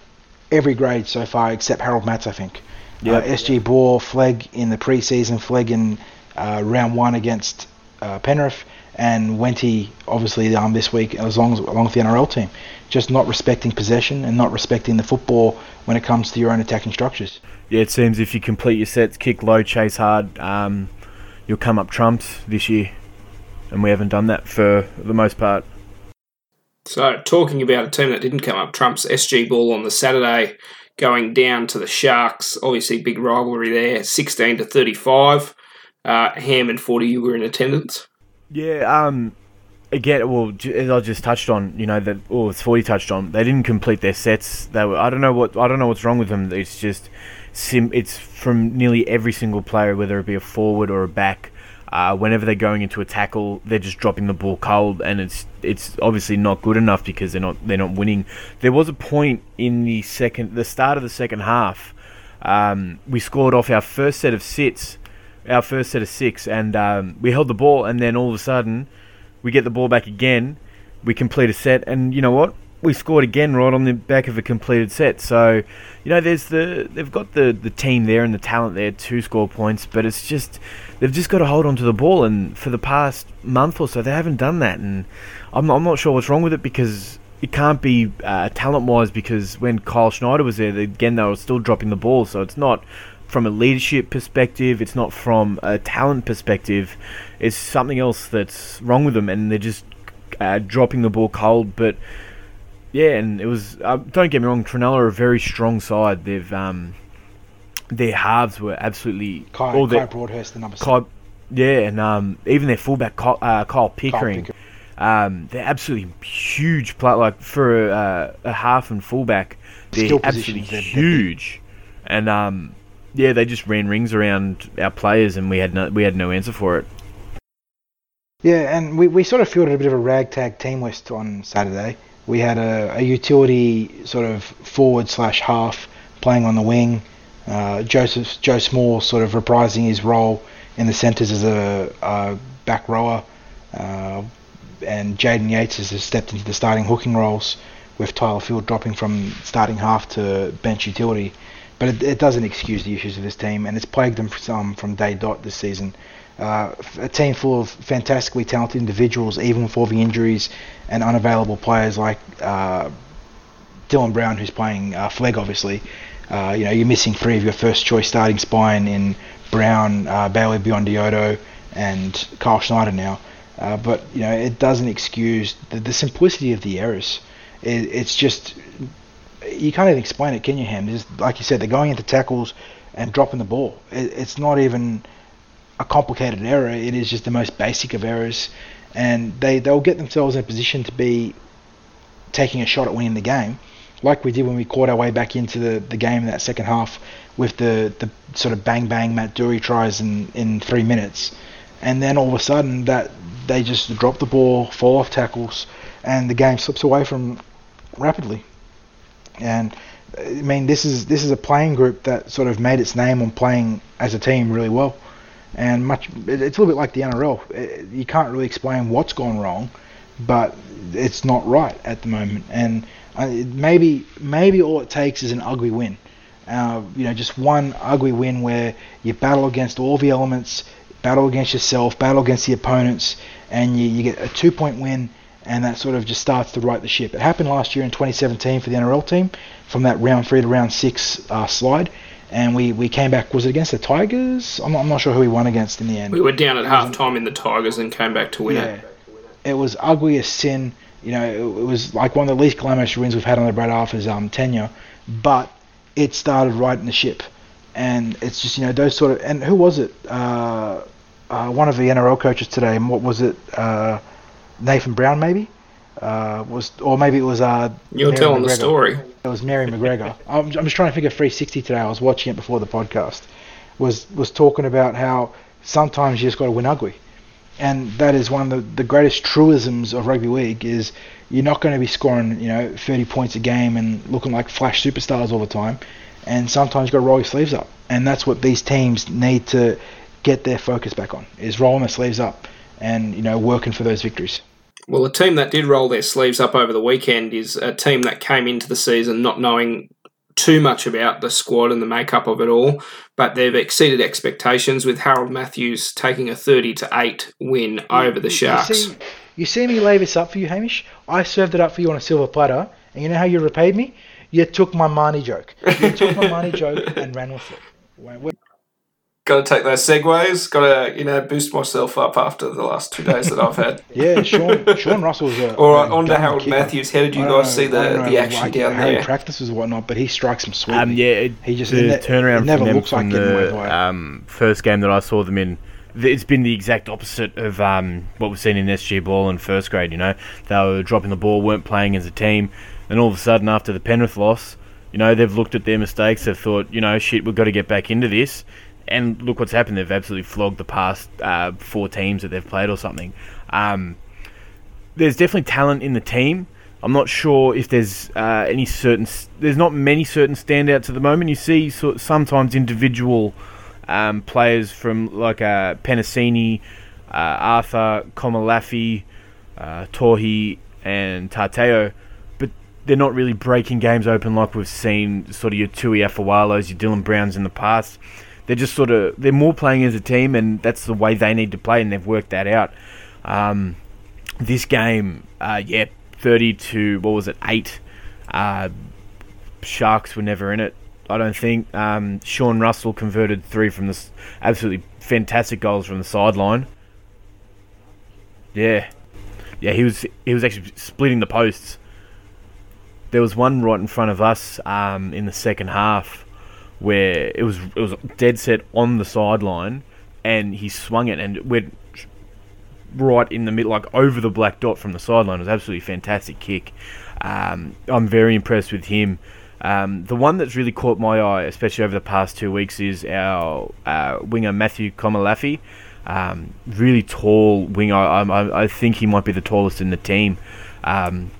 Speaker 3: every grade so far, except Harold Matts, I think. Yep. Uh, SG Ball, Flegg in the preseason, Flegg in uh, round one against uh, Penrith, and Wenty obviously um, this week as long as along with the NRL team. Just not respecting possession and not respecting the football when it comes to your own attacking structures.
Speaker 5: Yeah, it seems if you complete your sets, kick low, chase hard, um, you'll come up trumps this year, and we haven't done that for the most part.
Speaker 2: So, talking about a team that didn't come up trumps, SG Ball on the Saturday going down to the Sharks. Obviously, big rivalry there, 16 to 35. Uh, Ham and 40, you were in attendance.
Speaker 5: Yeah, um, again, well, as I just touched on, you know that, oh, it's 40 touched on. They didn't complete their sets. They were, I don't know what, I don't know what's wrong with them. It's just, sim, it's from nearly every single player, whether it be a forward or a back. Uh, whenever they're going into a tackle, they're just dropping the ball cold, and it's it's obviously not good enough because they're not they're not winning. There was a point in the second, the start of the second half, um, we scored off our first set of sits, our first set of six, and um, we held the ball, and then all of a sudden, we get the ball back again, we complete a set, and you know what? we scored again right on the back of a completed set. So, you know, there's the they've got the the team there and the talent there to score points, but it's just they've just got to hold on to the ball. And for the past month or so, they haven't done that. And I'm I'm not sure what's wrong with it because it can't be uh, talent wise because when Kyle Schneider was there, again they were still dropping the ball. So it's not from a leadership perspective. It's not from a talent perspective. It's something else that's wrong with them, and they're just uh, dropping the ball cold. But yeah, and it was. Uh, don't get me wrong, Cronulla are a very strong side. They've um, their halves were absolutely
Speaker 3: Kai,
Speaker 5: all their-
Speaker 3: Broadhurst, the number
Speaker 5: yeah, and um, even their fullback Kyle, uh, Kyle
Speaker 3: Kyle
Speaker 5: Pickering.
Speaker 3: Pickering.
Speaker 5: Um, they're absolutely huge. Play like for uh, a half and fullback, they're
Speaker 3: Skill
Speaker 5: absolutely
Speaker 3: positions, they're- they're big.
Speaker 5: huge. And um, yeah, they just ran rings around our players, and we had no we had no answer for it.
Speaker 3: Yeah, and we, we sort of fielded a bit of a ragtag team list on Saturday. We had a, a utility sort of forward slash half playing on the wing. Uh, Joseph Joe Small sort of reprising his role in the centres as a, a back rower, uh, and Jaden Yates has stepped into the starting hooking roles, with Tyler Field dropping from starting half to bench utility. But it, it doesn't excuse the issues of this team, and it's plagued them from, from day dot this season. Uh, a team full of fantastically talented individuals, even for the injuries and unavailable players like uh, Dylan Brown, who's playing uh, Flegg, obviously. Uh, you know, you're missing three of your first choice starting spine in Brown, uh, Bailey Biondi-Odo, and Carl Schneider now. Uh, but you know, it doesn't excuse the, the simplicity of the errors. It, it's just you can't even explain it, can you, Ham? Like you said, they're going into tackles and dropping the ball. It, it's not even a complicated error. It is just the most basic of errors, and they they'll get themselves in a position to be taking a shot at winning the game, like we did when we caught our way back into the, the game in that second half with the, the sort of bang bang Matt Doorey tries in, in three minutes, and then all of a sudden that they just drop the ball, fall off tackles, and the game slips away from rapidly. And I mean, this is this is a playing group that sort of made its name on playing as a team really well, and much. It's a little bit like the NRL. You can't really explain what's gone wrong, but it's not right at the moment. And uh, maybe maybe all it takes is an ugly win. Uh, you know, just one ugly win where you battle against all the elements, battle against yourself, battle against the opponents, and you, you get a two point win, and that sort of just starts to right the ship. It happened last year in 2017 for the NRL team from that round three to round six uh, slide, and we, we came back. Was it against the Tigers? I'm not, I'm not sure who we won against in the end.
Speaker 2: We were down at half time in the Tigers and came back to win
Speaker 3: yeah,
Speaker 2: it.
Speaker 3: it was ugly as sin. You know, it, it was like one of the least glamorous wins we've had on the Brad Arthur's um, tenure, but it started right in the ship, and it's just you know those sort of and who was it? Uh, uh, one of the NRL coaches today. and What was it? Nathan Brown maybe. Uh, was or maybe it was uh,
Speaker 2: You're
Speaker 3: Mary
Speaker 2: telling the
Speaker 3: McGregor.
Speaker 2: story.
Speaker 3: It was Mary McGregor. [laughs] I'm, I'm just trying to figure 360 today. I was watching it before the podcast. Was was talking about how sometimes you just got to win ugly, and that is one of the, the greatest truisms of rugby league. Is you're not going to be scoring you know 30 points a game and looking like flash superstars all the time, and sometimes you got to roll your sleeves up, and that's what these teams need to get their focus back on is rolling their sleeves up and you know working for those victories.
Speaker 2: Well, a team that did roll their sleeves up over the weekend is a team that came into the season not knowing too much about the squad and the makeup of it all, but they've exceeded expectations with Harold Matthews taking a 30 to 8 win over the Sharks.
Speaker 3: You see, you see me lay this up for you, Hamish? I served it up for you on a silver platter, and you know how you repaid me? You took my money joke. You took my money joke and ran with it. When- when-
Speaker 2: Got to take those segues. Got to you know boost myself up after the last two days that I've had. [laughs]
Speaker 3: Yeah, Sean, Sean Russell's a.
Speaker 2: All right,
Speaker 3: a
Speaker 2: on to Harold
Speaker 3: kicker.
Speaker 2: Matthews. How did you guys see
Speaker 3: know- I
Speaker 2: the,
Speaker 3: don't
Speaker 2: the action
Speaker 3: like,
Speaker 2: down
Speaker 3: how he
Speaker 2: there?
Speaker 3: practices and whatnot, but he strikes them sweet.
Speaker 5: Um, yeah, it,
Speaker 3: He just-
Speaker 5: the
Speaker 3: it ne-
Speaker 5: turnaround
Speaker 3: it never
Speaker 5: from them
Speaker 3: looks like
Speaker 5: from
Speaker 3: getting away
Speaker 5: the
Speaker 3: by it.
Speaker 5: um, first game that I saw them in. th- It's been the exact opposite of um, what we've seen in SG ball in first grade. You know, they were dropping the ball, weren't playing as a team, and all of a sudden after the Penrith loss, you know, they've looked at their mistakes. They've thought, you know, shit, we've got to get back into this. And look what's happened. They've absolutely flogged the past uh, four teams that they've played or something. Um, there's definitely talent in the team. I'm not sure if there's uh, any certain. There's not many certain standouts at the moment. You see, sometimes individual um, players from like uh, Penasini, uh, Arthur, Komolafe, uh, Tohi, and Tarteo, but they're not really breaking games open like we've seen sort of your Tui Afawalos, your Dylan Browns in the past. They're just sort of they're more playing as a team, and that's the way they need to play, and they've worked that out. Um, this game, uh, yeah, thirty to what was it, eight. Uh, Sharks were never in it. I don't think. Um, Sean Russell converted three from the absolutely fantastic goals from the sideline. Yeah, yeah, he was he was actually splitting the posts. There was one right in front of us um, in the second half where it was it was dead set on the sideline, and he swung it and went right in the middle, like over the black dot from the sideline. It was absolutely fantastic kick. Um, I'm very impressed with him. Um, the one that's really caught my eye, especially over the past two weeks, is our uh, winger Matthew Komolafe. Um, really tall winger. I, I, I, think he might be the tallest in the team. Um,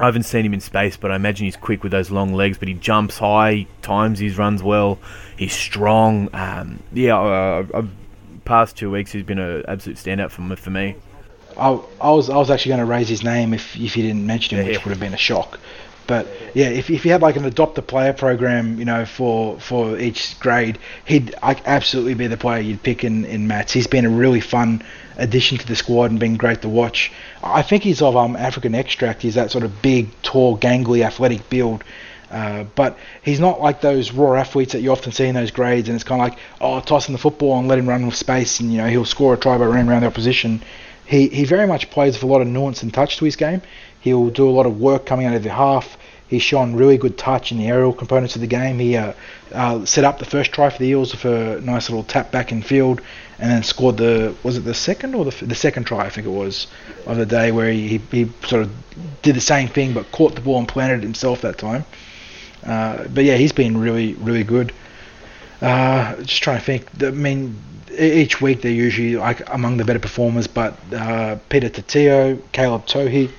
Speaker 5: I haven't seen him in space, but I imagine he's quick with those long legs. But he jumps high, times he runs well. He's strong. Um, yeah, uh, uh, past two weeks he's been an absolute standout for, for me.
Speaker 3: I, I was I was actually going to raise his name if if you didn't mention him, yeah, which yeah. would have been a shock. But yeah, if, if you had like an adopt a player program, you know, for for each grade, he'd like, absolutely be the player you'd pick in in Mats. He's been a really fun addition to the squad and been great to watch. I think he's of um, African extract. He's that sort of big, tall, gangly, athletic build. Uh, but he's not like those raw athletes that you often see in those grades, and it's kind of like, oh, toss him the football and let him run with space, and you know he'll score a try by running around the opposition. He he very much plays with a lot of nuance and touch to his game. He'll do a lot of work coming out of the half. He's shown really good touch in the aerial components of the game. He uh, uh, set up the first try for the Eels with a nice little tap back in field, and then scored the was it the second or the, the second try I think it was of the day where he, he, sort of did the same thing but caught the ball and planted it himself that time. Uh, but yeah, he's been really really good. Uh, just trying to think. I mean, each week they're usually like among the better performers, but uh, Peter Tatio, Caleb Tohi,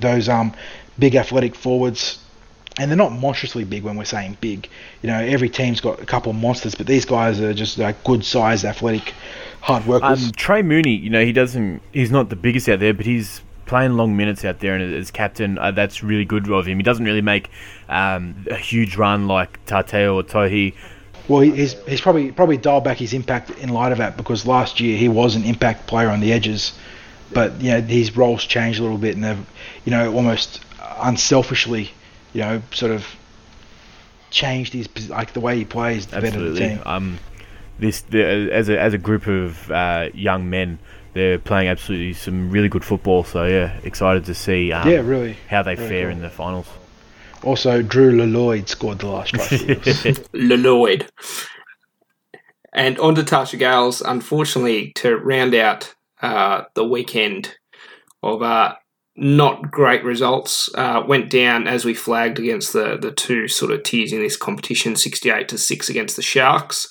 Speaker 3: those um big athletic forwards and they're not monstrously big when we're saying big. You know, every team's got a couple of monsters, but these guys are just like good sized, athletic, hard workers.
Speaker 5: Um, Trey Mooney, you know, he doesn't. He's not the biggest out there, but he's playing long minutes out there, and as captain, uh, that's really good of him. He doesn't really make um, a huge run like Tateo or Tohi.
Speaker 3: Well, he's he's probably probably dialed back his impact in light of that because last year he was an impact player on the edges, but you know his roles changed a little bit, and they've you know almost unselfishly you know, sort of changed his like the way he plays the
Speaker 5: Absolutely.
Speaker 3: better the team.
Speaker 5: Um, this the, as a as a group of uh, young men, they're playing absolutely some really good football. So yeah, excited to see. Um,
Speaker 3: yeah, really
Speaker 5: how they Very fare cool. in the finals.
Speaker 3: Also, Drew Lloyd scored the last try. [laughs]
Speaker 2: Lloyd. And on to Tarsha Gales, unfortunately, to round out uh, the weekend of uh, not great results. Uh, went down as we flagged against the the two sort of tiers in this competition, sixty eight to six against the Sharks.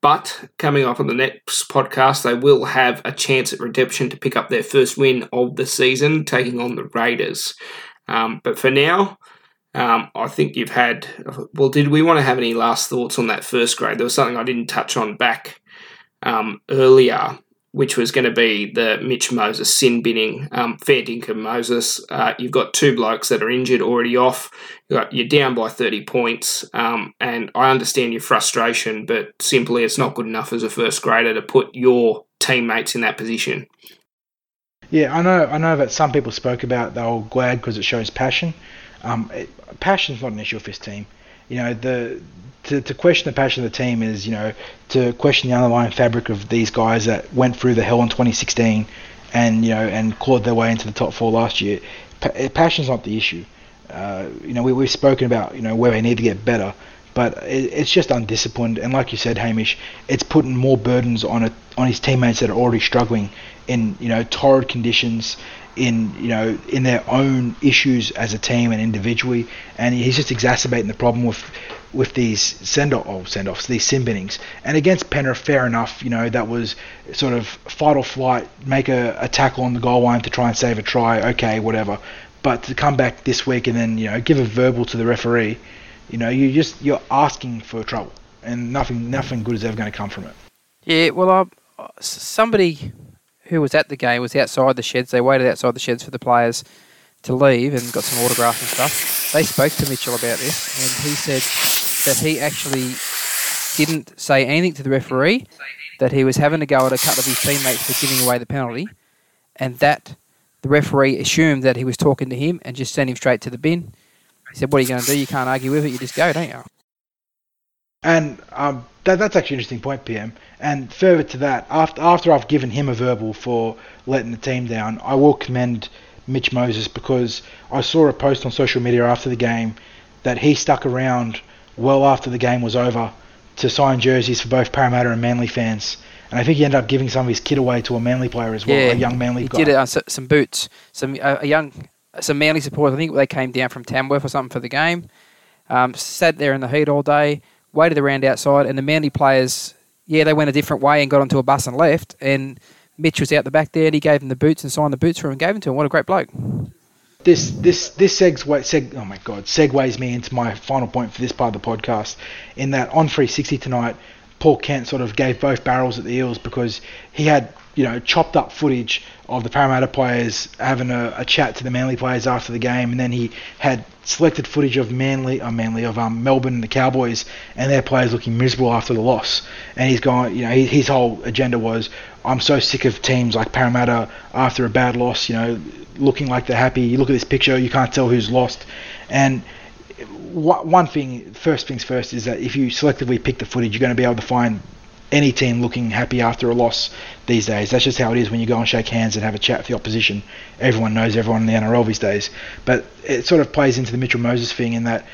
Speaker 2: But coming up on the next podcast, they will have a chance at redemption to pick up their first win of the season, taking on the Raiders. Um, but for now, um, I think you've had. Well, did we want to have any last thoughts on that first grade? There was something I didn't touch on back um, earlier which was going to be the Mitch Moses sin binning, um, fair dinkum Moses. Uh, you've got two blokes that are injured already off. you are down by 30 points. Um, and I understand your frustration, but simply it's not good enough as a first grader to put your teammates in that position.
Speaker 3: Yeah, I know. I know that some people spoke about they were glad because it shows passion. Um, it, passion's not an issue for this team. You know, the to, to question the passion of the team is, you know, to question the underlying fabric of these guys that went through the hell in 2016 and, you know, and clawed their way into the top four last year. Pa- passion's not the issue. Uh, you know, we, we've spoken about, you know, where they need to get better, but it, it's just undisciplined. And like you said, Hamish, it's putting more burdens on it, on his teammates that are already struggling in, you know, torrid conditions in you know in their own issues as a team and individually, and he's just exacerbating the problem with with these send off oh, send offs, these sin binnings. And against Penrith, fair enough, you know, that was sort of fight or flight, make a, a tackle on the goal line to try and save a try, okay, whatever. But to come back this week and then, you know, give a verbal to the referee, you know, you just you're asking for trouble and nothing nothing good is ever going to come from it.
Speaker 4: Yeah, well, somebody who was at the game was outside the sheds. They waited outside the sheds for the players to leave and got some autographs and stuff. They spoke to Mitchell about this, and he said that he actually didn't say anything to the referee, that he was having a go at a couple of his teammates for giving away the penalty, and that the referee assumed that he was talking to him and just sent him straight to the bin. He said, "What are you going to do? You can't argue with it. You just go, don't you?"
Speaker 3: And um, that, that's actually an interesting point, PM. And further to that, after after I've given him a verbal for letting the team down, I will commend Mitch Moses because I saw a post on social media after the game that he stuck around well after the game was over to sign jerseys for both Parramatta and Manly fans. And I think he ended up giving some of his kit away to a Manly player as well,
Speaker 4: Yeah,
Speaker 3: a young Manly
Speaker 4: He
Speaker 3: guy.
Speaker 4: did it on some boots, some uh, a young, some Manly supporters. I think they came down from Tamworth or something for the game. Um, sat there in the heat all day, waited around outside, and the Manly players, yeah, they went a different way and got onto a bus and left. And Mitch was out the back there, and he gave him the boots and signed the boots for him and gave them to him. What a great bloke!
Speaker 3: this this this segs seg, oh my god segues me into my final point for this part of the podcast in that on 360 tonight Paul Kent sort of gave both barrels at the Eels because he had you know chopped up footage of the Parramatta players having a, a chat to the Manly players after the game and then he had selected footage of Manly uh, Manly of um, Melbourne and the Cowboys and their players looking miserable after the loss and he's gone you know his, his whole agenda was I'm so sick of teams like Parramatta after a bad loss you know looking like they're happy. You look at this picture, you can't tell who's lost. And one thing, first things first, is that if you selectively pick the footage, you're going to be able to find any team looking happy after a loss these days. That's just how it is when you go and shake hands and have a chat with the opposition. Everyone knows everyone in the NRL these days. But it sort of plays into the Mitchell Moses thing in that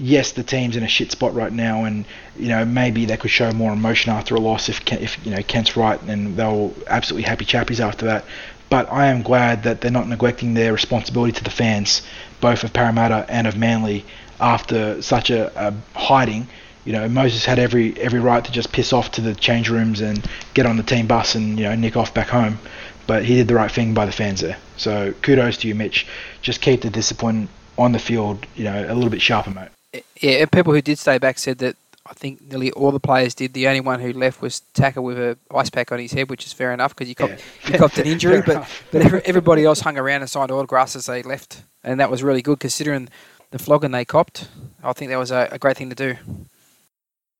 Speaker 3: yes, the team's in a shit spot right now, and you know maybe they could show more emotion after a loss if if you know Kent's right, and they'll absolutely happy chappies after that. But I am glad that they're not neglecting their responsibility to the fans, both of Parramatta and of Manly, after such a, a hiding. You know, Moses had every every right to just piss off to the change rooms and get on the team bus and you know nick off back home, but he did the right thing by the fans there. So kudos to you, Mitch. Just keep the discipline on the field, you know, a little bit sharper, mate.
Speaker 4: Yeah, and people who did stay back said that I think nearly all the players did. The only one who left was Taka with a ice pack on his head, which is fair enough because he copped,
Speaker 3: Yeah.
Speaker 4: he copped an [laughs] injury. But
Speaker 3: enough.
Speaker 4: but everybody else hung around and signed autographs as they left, and that was really good considering the flogging they copped. I think that was a, a great thing to do.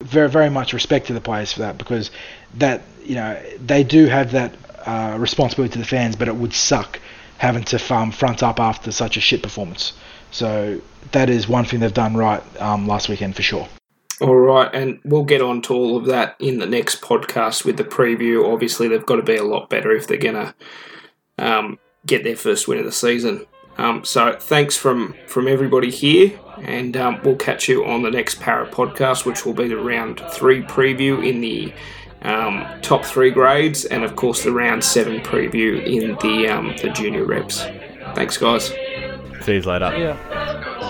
Speaker 3: Very very much respect to the players for that because that you know they do have that uh, responsibility to the fans, but it would suck having to front up after such a shit performance. So that is one thing they've done right um, last weekend for sure.
Speaker 2: All right, and we'll get on to all of that in the next podcast with the preview. Obviously, they've got to be a lot better if they're to um, get their first win of the season. Um, so, thanks from from everybody here, and um, we'll catch you on the next Parra podcast, which will be the round three preview in the um, top three grades, and of course the round seven preview in the um, the junior reps. Thanks, guys.
Speaker 5: See you later.
Speaker 1: Yeah.